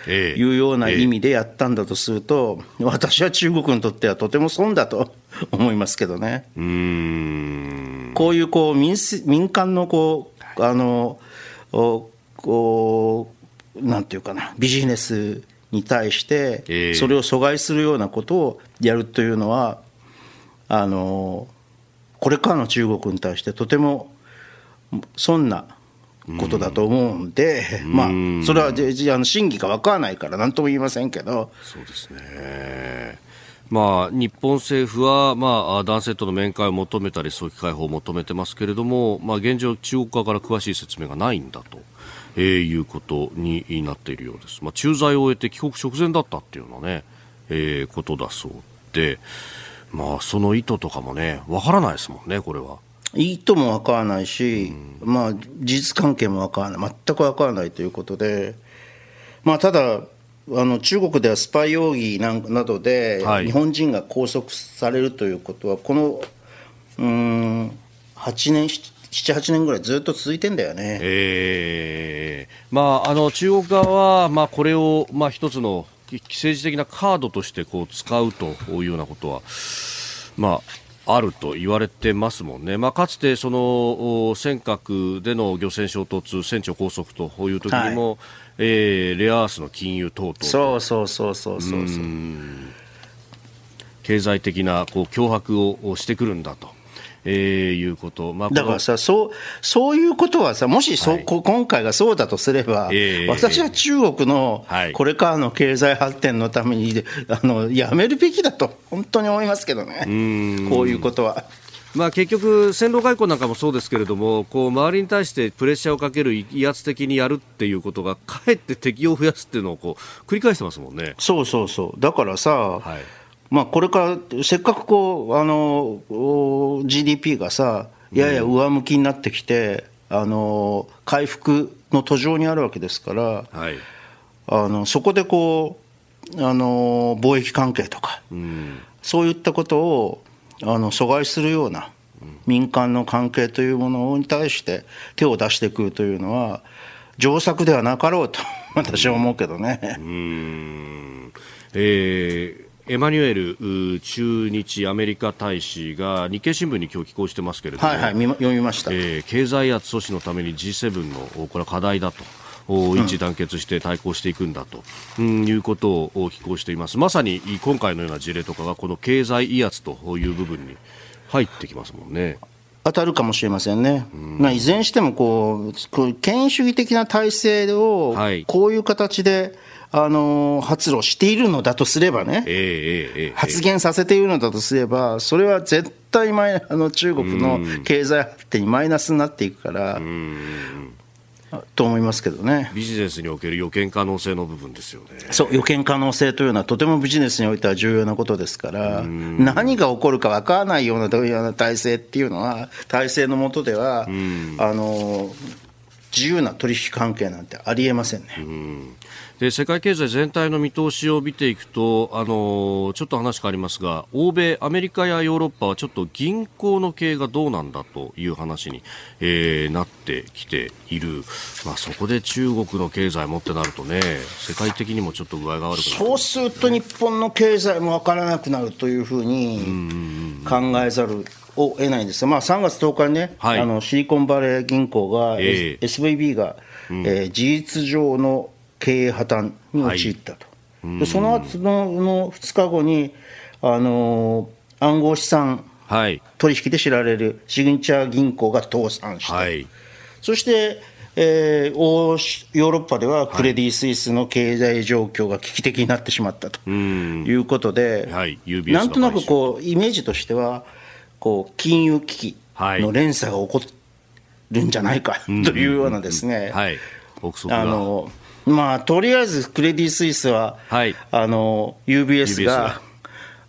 いうような意味でやったんだとすると、私は中国にとってはとても損だと *laughs* 思いますけどね。こういうこう民民間のこうあのこうなんていうかなビジネスに対してそれを阻害するようなことをやるというのはあのこれからの中国に対してとても損なことだと思うんで、うん、まあ、それはあの真偽か分からないから、なんとも言いませんけど。そうですねまあ、日本政府は、まあ、男性との面会を求めたり早期解放を求めてますけれども、まあ、現状、中国側から詳しい説明がないんだと、えー、いうことになっているようです、まあ、駐在を終えて帰国直前だったっていうのはね、えー、ことだそうで、まあ、その意図とかもね、わからないですもんね、これは。意図もわからないし、うん、まあ、事実関係もわからない、全くわからないということで、まあ、ただ、あの中国ではスパイ容疑などで日本人が拘束されるということは、このうん8年、7、8年ぐらいずっと続いてんだよね、えー。まあ、あの中国側は、まあ、これを、まあ、一つの政治的なカードとしてこう使うというようなことは、まあ、あると言われてますもんね、まあ、かつてその尖閣での漁船衝突、船長拘束という時にも、はい。えー、レアアースの金融等々そうそうそうそうそうそう。経済的なこう脅迫をしてくるんだと。えー、いうこと、まあ、だからさそう、そういうことはさ、もしそ、はい、今回がそうだとすれば、えー、私は中国のこれからの経済発展のために、あのやめるべきだと、本当に思いますけどね、こういうことは。まあ、結局、戦狼外交なんかもそうですけれどもこう周りに対してプレッシャーをかける威圧的にやるっていうことがかえって敵を増やすっていうのをこう繰り返してますもんね。そうそうそう。だからさ、はいまあ、これからせっかくこうあの GDP がさやや上向きになってきて、うん、あの回復の途上にあるわけですから、はい、あのそこでこうあの貿易関係とか、うん、そういったことをあの阻害するような民間の関係というものに対して手を出してくるというのは上策ではなかろうと *laughs* 私は思うけどね。うん。えーエマニュエル駐日アメリカ大使が日経新聞に今日寄稿してますけれども、はいはい、読みました、えー、経済圧阻止のために G7 のこれは課題だと。一致団結して対抗していくんだと、うん、いうことを寄稿しています。まさに今回のような事例とかがこの経済威圧という部分に入ってきますもんね。当たるかもしれませんね、まあ、いずれにしてもこう権威主義的な体制をこういう形で、あの発露しているのだとすればね、えーえー、発言させているのだとすれば、それは絶対マイ *laughs* あの中国の経済発展にマイナスになっていくから。と思いますけどね。ビジネスにおける予見可能性の部分ですよね。そう予見可能性というのは、とてもビジネスにおいては重要なことですから、何が起こるか分からないような体制っていうのは、体制の下では、あの自由な取引関係なんてありえませんね。で世界経済全体の見通しを見ていくとあのちょっと話変わりますが欧米、アメリカやヨーロッパはちょっと銀行の経営がどうなんだという話に、えー、なってきている、まあ、そこで中国の経済もってなるとね世界的にもちょっと具合が悪くなる、ね、そうすると日本の経済も分からなくなるというふうに考えざるを得ないんです。まあ、3月10日にね、はい、あのシリコンバレー銀行が、えー、SVB が、うん、えー、事実上の経営破綻に陥ったと、はい、でその後のの2日後に、あのー、暗号資産取引で知られるシグニチャー銀行が倒産した、はい、そしてえー、ヨーロッパではクレディ・スイスの経済状況が危機的になってしまったと。いうことで、はい、なんとなくこうイメージとしては、こう金融危機の連鎖が起こるんじゃないか、というようなですね、あのまあ、とりあえずクレディ・スイスは、はい、あの UBS が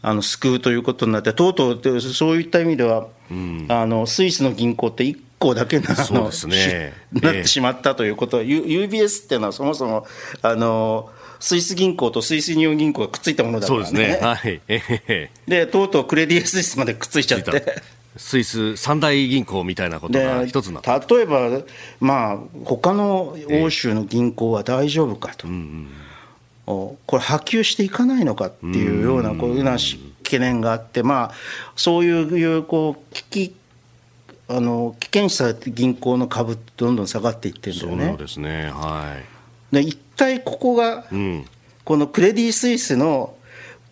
あの救うということになって、とうとうそういった意味では、うん、あのスイスの銀行って1個だけなの、ね、*laughs* なってしまったということは、UBS っていうのはそもそもあのスイス銀行とスイス日本銀行がくっついたものだからね、ね。はい、でとうとうクレディ・スイスまでくっついちゃって。スイス三大銀行みたいなことが一つな例えば、まあ他の欧州の銀行は大丈夫かと、えーうんうん、これ、波及していかないのかっていうようなこういうな懸念があって、まあ、そういうこう危機あの危険視されて銀行の株どんどん下がっていってるんだよね。そうですね。はい、で一体ここが、うん、このクレディ・スイスの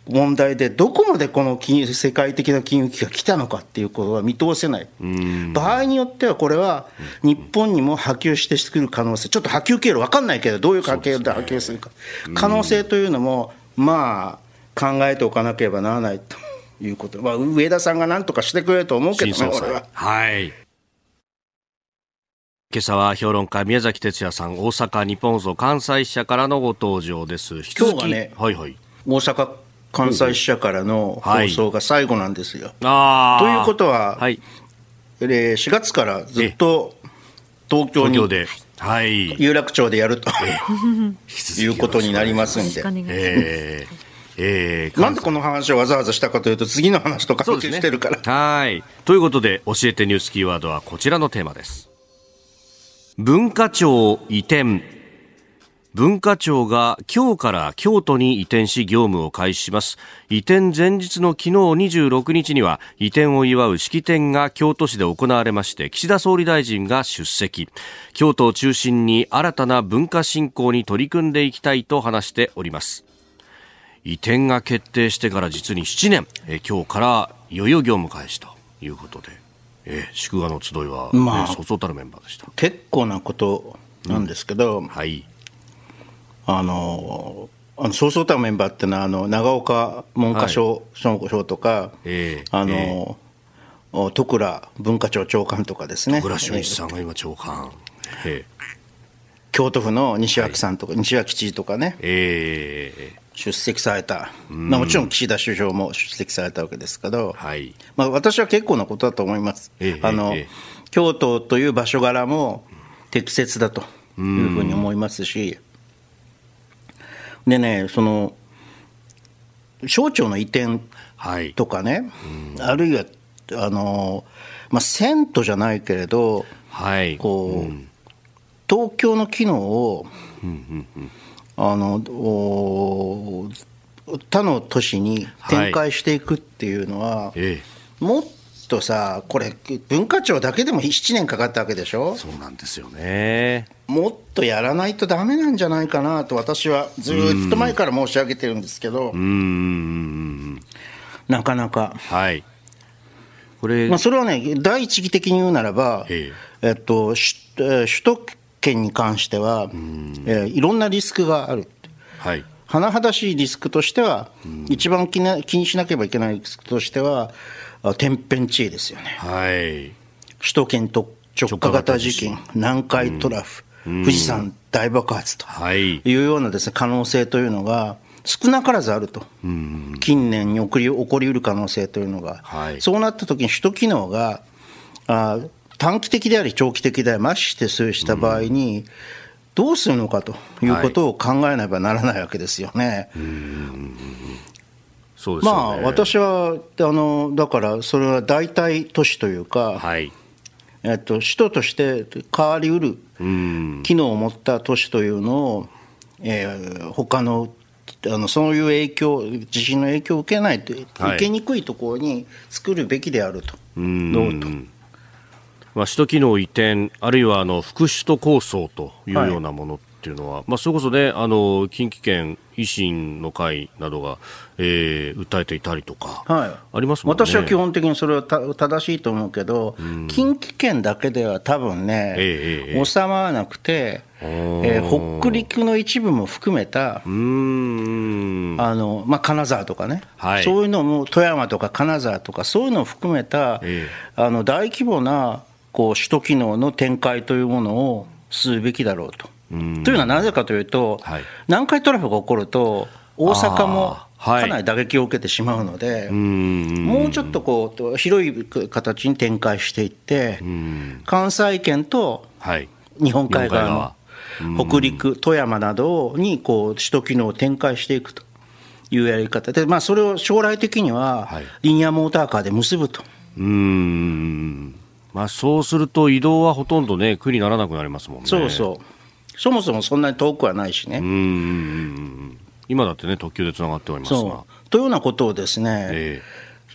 問題で、どこまでこの金融世界的な金融危機が来たのかっていうことは見通せない、場合によってはこれは日本にも波及してくる可能性、ちょっと波及経路分かんないけど、どういう波及で波及するか、可能性というのも、まあ、考えておかなければならないということ、まあ、上田さんがなんとかしてくれると思うけどね、俺は。はい。今朝は評論家宮崎哲也さん大阪日本放送関西支社からのご登場です。今日はね、はいはい、大阪関西支社からの放送が最後なんですよ。はい、ということは、はい、4月からずっと東京にで、はい、有楽町でやると、*laughs* いうことになりますんで。えーえー、なんでこの話をわざわざしたかというと、次の話と関係してるから。ね、*laughs* はい。ということで、教えてニュースキーワードはこちらのテーマです。文化庁移転文化庁が今日から京都に移転し業務を開始します。移転前日の昨日26日には移転を祝う式典が京都市で行われまして岸田総理大臣が出席。京都を中心に新たな文化振興に取り組んでいきたいと話しております。移転が決定してから実に7年。え今日からいよいよ業務開始ということで。え祝賀の集いは、まあ、そうそうたるメンバーでした。結構なことなんですけど、うん、はいあのあのそうそうたるメンバーっていうのはあの長岡文科省,、省とか、えー、あの、えー、徳倉文化庁長官とかですね。徳倉俊一さんが今長官、えー、京都府の西脇さんとか、はい、西脇知事とかね、えー、出席された、まあ、もちろん岸田首相も出席されたわけですけど、はい。まあ、私は結構なことだと思います、えー、あの、えー、京都という場所柄も適切だというふうに思いますし、でね、その省庁の移転とかね、はい、あるいはあの、まあ、遷都じゃないけれど、はい、こう、うん、東京の機能を、あの他の都市に展開していくっていうのは、はいええ、もっとさ、これ、文化庁だけでも7年かかったわけでしょ、そうなんですよね。もっとやらないとだめなんじゃないかなと、私はずっと前から申し上げてるんですけど、なかなか。はい。これまあ、それはね、第一義的に言うならば、ええ。っと、首都圏に関しては、えー、いろんなリスクがある。はい。甚だしいリスクとしては、一番気にしなければいけないリスクとしては、天変地異ですよね。はい、首都圏と直下型地震、南海トラフ、うん、富士山大爆発とい。うようなです、ね、可能性というのが、少なからずあると、うん、近年に起こり起こりうる可能性というのが、はい、そうなったときに首都機能があ短期的であり長期的であり、ましてそうした場合に、うん。どうするのかということを考えねばならないわけですよね。はいそうです、ね、まあ、私はあのだからそれは代替都市というか、はい、えっと、首都として変わりうる機能を持った都市というのを、えー、他のあのそういう影響、地震の影響を受けないと、受けにくいところに作るべきであると、どうと。まあ、首都機能移転、あるいはあの副首都構想というようなもの、っていうのは、まあ、それこそね、あの近畿圏維新の会などが、えー、訴えていたりとか、はい、ありますもんね。私は基本的にそれは正しいと思うけど、うん、近畿圏だけでは多分ね、えー、収まらなくて、えー、北陸の一部も含めた、あのまあ、金沢とかね、はい、そういうのも富山とか金沢とか、そういうのを含めた、えー、あの大規模なこう首都機能の展開というものをするべきだろうと。というのはなぜかというと、はい、南海トラフが起こると、大阪もかなり打撃を受けてしまうので、はい、もうちょっとこう広い形に展開していって、関西圏と日本海側の北陸、富山などにこう首都機能を展開していくというやり方で、まあ、それを将来的にはリニアモーターカーで結ぶと。うん。まあ、そうすると移動はほとんどね、苦にならなくなりますもんね。そうそうそもそもそんなに遠くはないしね。今だってね、特急でつながっておりますが。というようなことをですね、え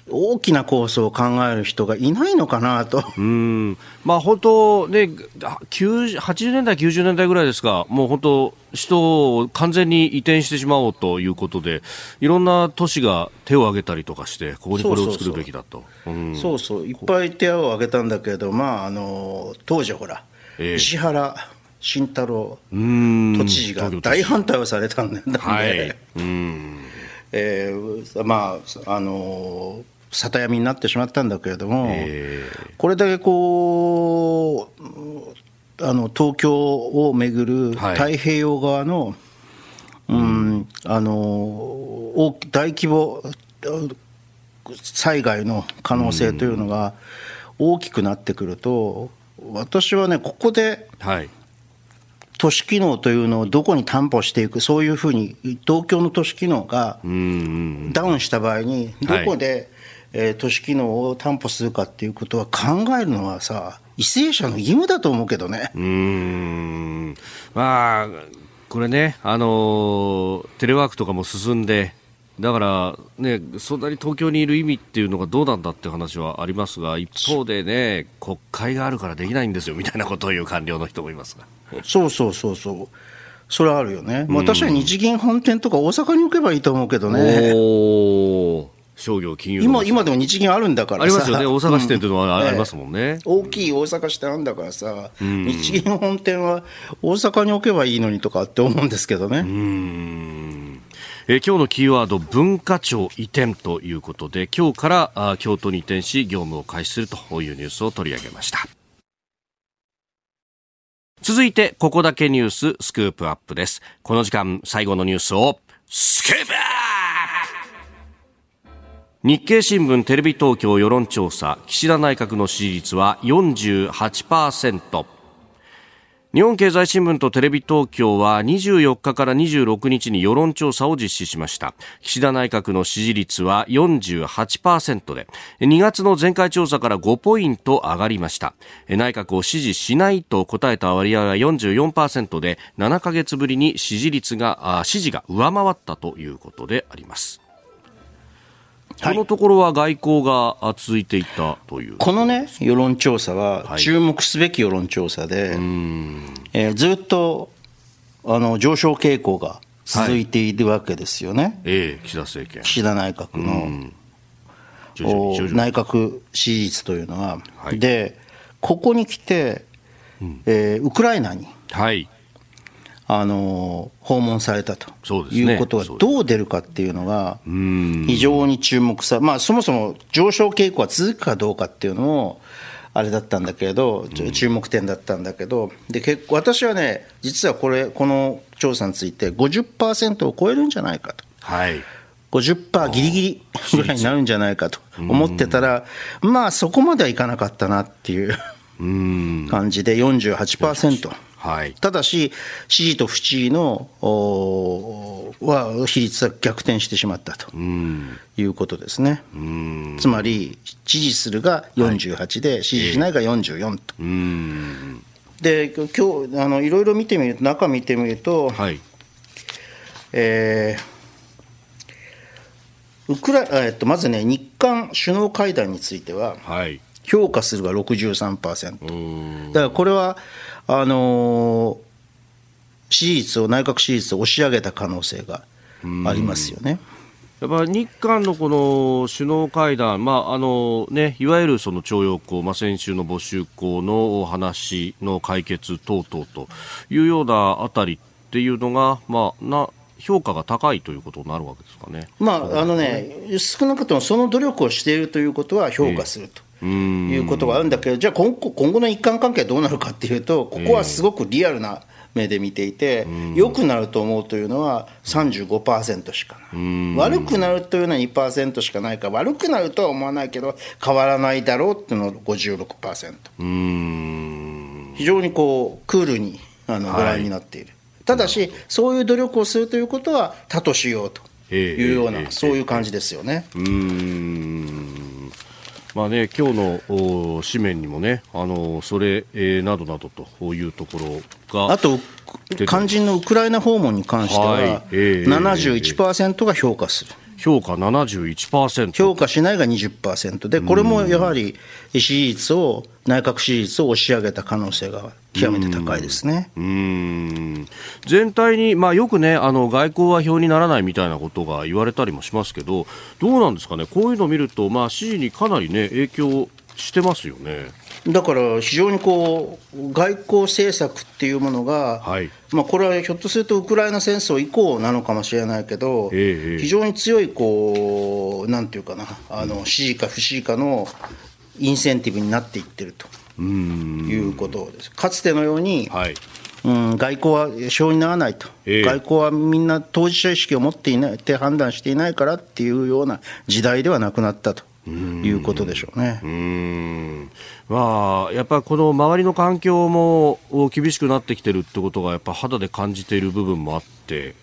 ー、大きな構想を考える人がいないのかなと。うんまあ、本当ね、80年代、90年代ぐらいですか、もう本当、首都を完全に移転してしまおうということで、いろんな都市が手を挙げたりとかして、ここにこれを作るべきだと。そうそう、いっぱい手を挙げたんだけど、まあ、あの当時ほら、えー、石原慎太郎。都知事が大反対をされたんで、はい、*laughs* えー、まああの里闇になってしまったんだけれども、えー、これだけこうあの東京をめぐる太平洋側の、はい、うんあの大規模災害の可能性というのが大きくなってくると、私はね、ここで、はい都市機能というのをどこに担保していく、そういうふうに、東京の都市機能がダウンした場合に、どこで、えー、都市機能を担保するかっていうことは考えるのはさ、為政者の義務だと思うけどね。うんまあこれね、あのテレワークとかも進んで、だから、ね、そんなに東京にいる意味っていうのがどうなんだって話はありますが、一方でね、国会があるからできないんですよみたいなことを言う官僚の人もいますが。そうそうそうそう。それはあるよね。まあ、確かに日銀本店とか大阪に置けばいいと思うけどね。お商業金融今今でも日銀あるんだからありますよね、大阪支店というのは *laughs* ありますもんね、うん、大きい大阪支店あるんだからさ、うん、日銀本店は大阪に置けばいいのにとかって思うんですけどね。うん。え今日のキーワード文化庁移転ということで今日からあ京都に移転し業務を開始するというニュースを取り上げました続いて、ここだけニューススクープアップです。この時間、最後のニュースを、スクープアップ日経新聞テレビ東京世論調査、岸田内閣の支持率は48%。日本経済新聞とテレビ東京は24日から26日に世論調査を実施しました。岸田内閣の支持率は48%で2月の前回調査から5ポイント上がりました。内閣を支持しないと答えた割合は44%で7ヶ月ぶりに支持率が支持が上回ったということであります。このところは外交が続いていたという、このね、世論調査は、注目すべき世論調査で、はい、えー、ずっとあの上昇傾向が続いているわけですよね、はい、えー、岸田政権。岸田内閣の内閣支持率というのは、はい、でここに来て、えー、ウクライナに。はいあの訪問されたということがどう出るかっていうのが、非常に注目さ、まあ、そもそも上昇傾向は続くかどうかっていうのも、あれだったんだけど、注目点だったんだけど、で結構私はね、実はこれ、この調査について、50%を超えるんじゃないかと。はい。50%ギリギリぐらいになるんじゃないかと思ってたら、まあそこまではいかなかったなっていう感じで48%。はい、ただし、支持と不支持のは比率は逆転してしまったということですね。つまり、支持するが48で、はい、支持しないが44と。で今日あのいろいろ見てみると、中見てみると、はい、えー、ウクラえっとまずね、日韓首脳会談については、はい、評価するが63%。だからこれはあの支持率を、内閣支持率を押し上げた可能性がありますよね。やっぱ日韓のこの首脳会談、まああのね、いわゆるその徴用工、まあ、先週の募集校の話の解決等々というようなあたりっていうのが、まあ、な評価が高いということになるわけですかね。まああのね、少なくともその努力をしているということは評価すると。えー、いうことがあるんだけど、じゃあ今後、今後の日韓関係はどうなるかっていうと、ここはすごくリアルな目で見ていて、良くなると思うというのは35%しかない、悪くなるというのは2%しかないから、悪くなるとは思わないけど、変わらないだろうっていうのは56%。非常にこうクールにあのご覧になっている。はいただし、そういう努力をするということは、他としようというような、そういう感じですよね。うんまあね、今日の紙面にもね、あのそれ、えー、などなどというところがあと、肝心のウクライナ訪問に関しては、はいえー、71%が評価する。評価71%評価しないが20%で、これもやはり支持率を、内閣支持率を押し上げた可能性が極めて高いですね。うん。全体に、まあ、よくね、あの外交は表にならないみたいなことが言われたりもしますけど、どうなんですかね、こういうのを見ると、まあ、支持にかなりね、影響してますよね。だから非常にこう外交政策っていうものが、はい、まあ、これはひょっとするとウクライナ戦争以降なのかもしれないけど、えー、非常に強いこう、なんていうかな、あの支持か不支持かのインセンティブになっていってると。いうことです。かつてのように、はい。うん、外交は性にならないと、えー、外交はみんな当事者意識を持っていないって判断していないからっていうような時代ではなくなったと。いうことでしょうね。うん。まあ、やっぱりこの周りの環境も厳しくなってきてるってことがやっぱ肌で感じている部分もあって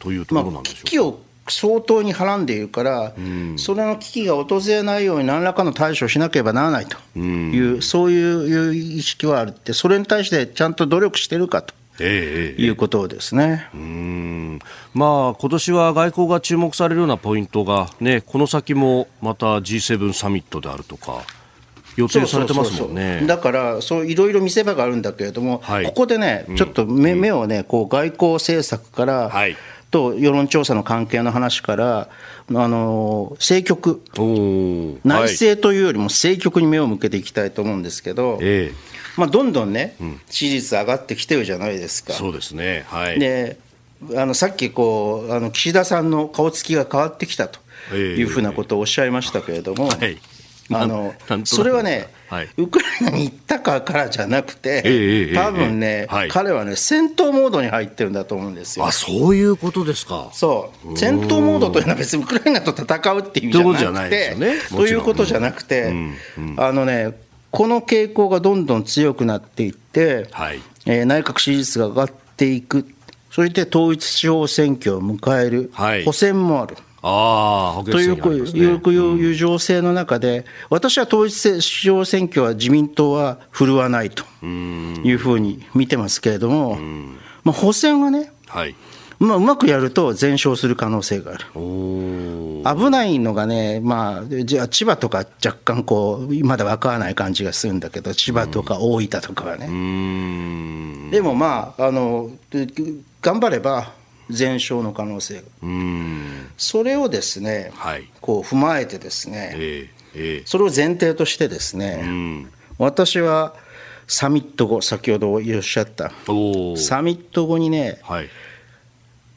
というところなんでしょうか？まあ、相当にはらんでいるから、うん、それの危機が訪れないように何らかの対処をしなければならないと。いう、うん、そういう意識はあるって、それに対してちゃんと努力してるかと。ええいうことですね、えうん。まあ今年は外交が注目されるようなポイントが、ね、この先もまた G7 サミットであるとか、予定されてますもんね。だからそういろいろ見せ場があるんだけれども、はい、ここでねちょっと目,、目をねこう外交政策から、はい、と世論調査の関係の話からあの政局内政というよりも政局に目を向けていきたいと思うんですけど、えまあ、どんどんね、支持率上がってきてるじゃないですか。そうですね、はい、であのさっきこうあの岸田さんの顔つきが変わってきたというふうなことをおっしゃいましたけれども、はい、あのそれはね、はい、ウクライナに行ったからじゃなくて、えー、多分ね、はい、彼はね、戦闘モードに入ってるんだと思うんですよ。あそういうことですか。そう、戦闘モードというのは別に *laughs* ウクライナと戦うっていう意味じゃなくて、ということじゃなくて、うんうん、あのね、この傾向がどんどん強くなっていって、はい。えー、内閣支持率が上がっていく、そして統一地方選挙を迎える、はい、補選もある。あという、いういう情勢の中で、私は統一地方選挙は自民党は振るわないというふうに見てますけれども、まあ、補選はね、はい。まあ、うまくやると全勝する可能性がある。危ないのがね、まあ、じゃあ千葉とか若干こう、まだ分からない感じがするんだけど、千葉とか大分とかはね。でもまああの、頑張れば、全勝の可能性が。それをですね、はい、こう踏まえてですね、えーえー、それを前提としてですね、私はサミット後先ほどおっしゃったサミット後にね、はい、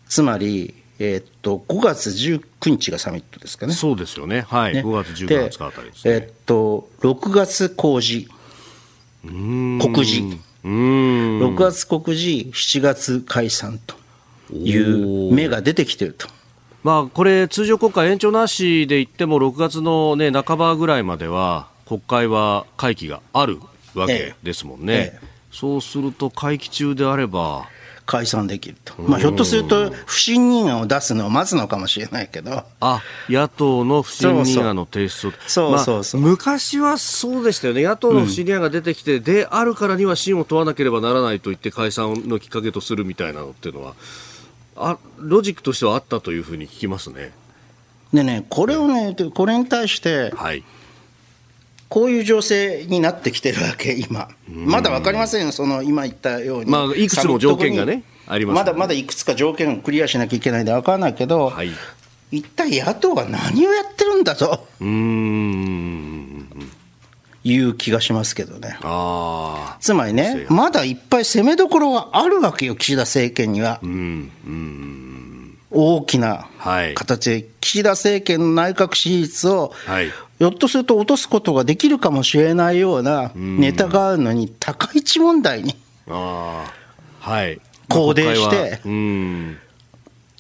つまりえー、っと5月19日がサミットですかね。そうですよね。はい。ね、5月19日あたりです、ね、えー、っと6月公示、告示、6月告示、7月解散と。いう目が出てきてると。まあ、これ、通常国会延長なしで言っても、6月の、ね、半ばぐらいまでは、国会は会期があるわけですもんね、ええ。え、そうすると、会期中であれば、解散できると、まあ、ひょっとすると不信任案を出すのを待つのかもしれないけど、あ野党の不信任案の提出そうそうそう、まあ、昔はそうでしたよね、野党の不信任案が出てきて、うん、であるからには信を問わなければならないと言って、解散のきっかけとするみたいなのっていうのは。あロジックとしてはあったというふうに聞きますね。でね、これをね、これに対して、はい、こういう情勢になってきてるわけ、今、まだ分かりませんよ、その今言ったように、まあ、いくつも条件がね。あります、ね、まだまだいくつか条件をクリアしなきゃいけないんで分からないけど、はい、一体野党は何をやってるんだと。うんいう気がしますけどね。つまりね、まだいっぱい攻めどころはあるわけよ、岸田政権には。うんうん大きな形で、岸田政権の内閣支持率を、ひょっとすると落とすことができるかもしれないようなネタがあるのに、高市問題に、はい、肯定して、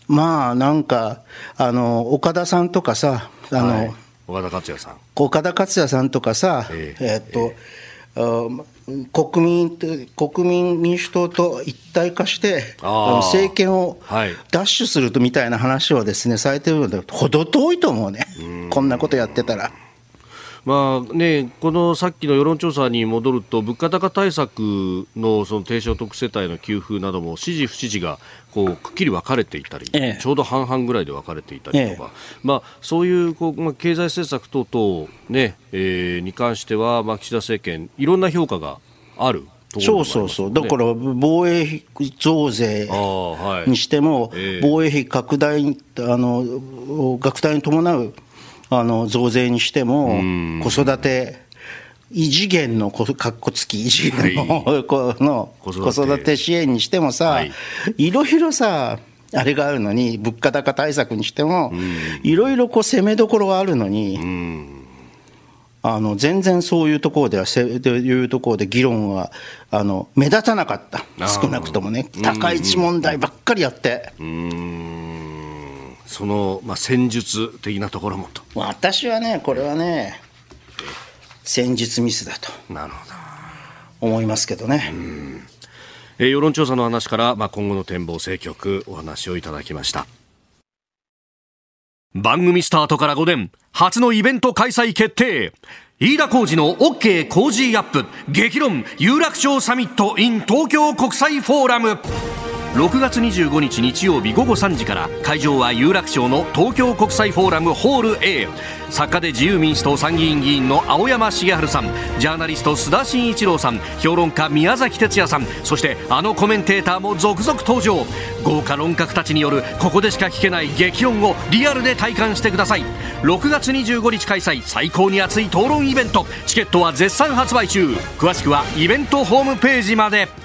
まあなんか、あの岡田さんとかさ、あの、はい岡田克也さん。岡田克也さんとかさ、えー、えー、っと、えー、国民国民民主党と一体化して政権を奪取するとみたいな話をですねされてるので程遠いと思うね。こんなことやってたら。まあね、このさっきの世論調査に戻ると物価高対策のその低所得世帯の給付なども支持不支持がこうくっきり分かれていたり、ええ、ちょうど半々ぐらいで分かれていたりとか、え、まあ、そういうこう、まあ、経済政策等々、ねえー、に関しては、まあ、岸田政権いろんな評価がある。そうそうそう、だから防衛費増税にしても、防衛費拡大あの、拡大に伴うあの増税にしても、子育て、異次元のこかっこつき異次元の,、はい、この子育て。支援にしてもさ、はい、いろいろさあれがあるのに物価高対策にしても、いろいろこう攻めどころがあるのに、あの全然そういうところではせいうところで議論はあの目立たなかった。少なくともね高市問題ばっかりやって。その、まあ、戦術的なところもと。私はね、これはね、戦術ミスだとなるほど。思いますけどね。えー、世論調査の話から、まあ、今後の展望、政局お話をいただきました。番組スタートから5年初のイベント開催決定。飯田浩二の OK 工事アップ激論有楽町サミット in 東京国際フォーラム6月25日日曜日午後3時から会場は有楽町の東京国際フォーラムホール A 作家で自由民主党参議院議員の青山茂春さんジャーナリスト須田慎一郎さん評論家宮崎哲弥さんそしてあのコメンテーターも続々登場。豪華論客たちによるここでしか聞けない激論をリアルで体感してください。6月25日開催最高に熱い討論イベント。チケットは絶賛発売中。詳しくはイベントホームページまで。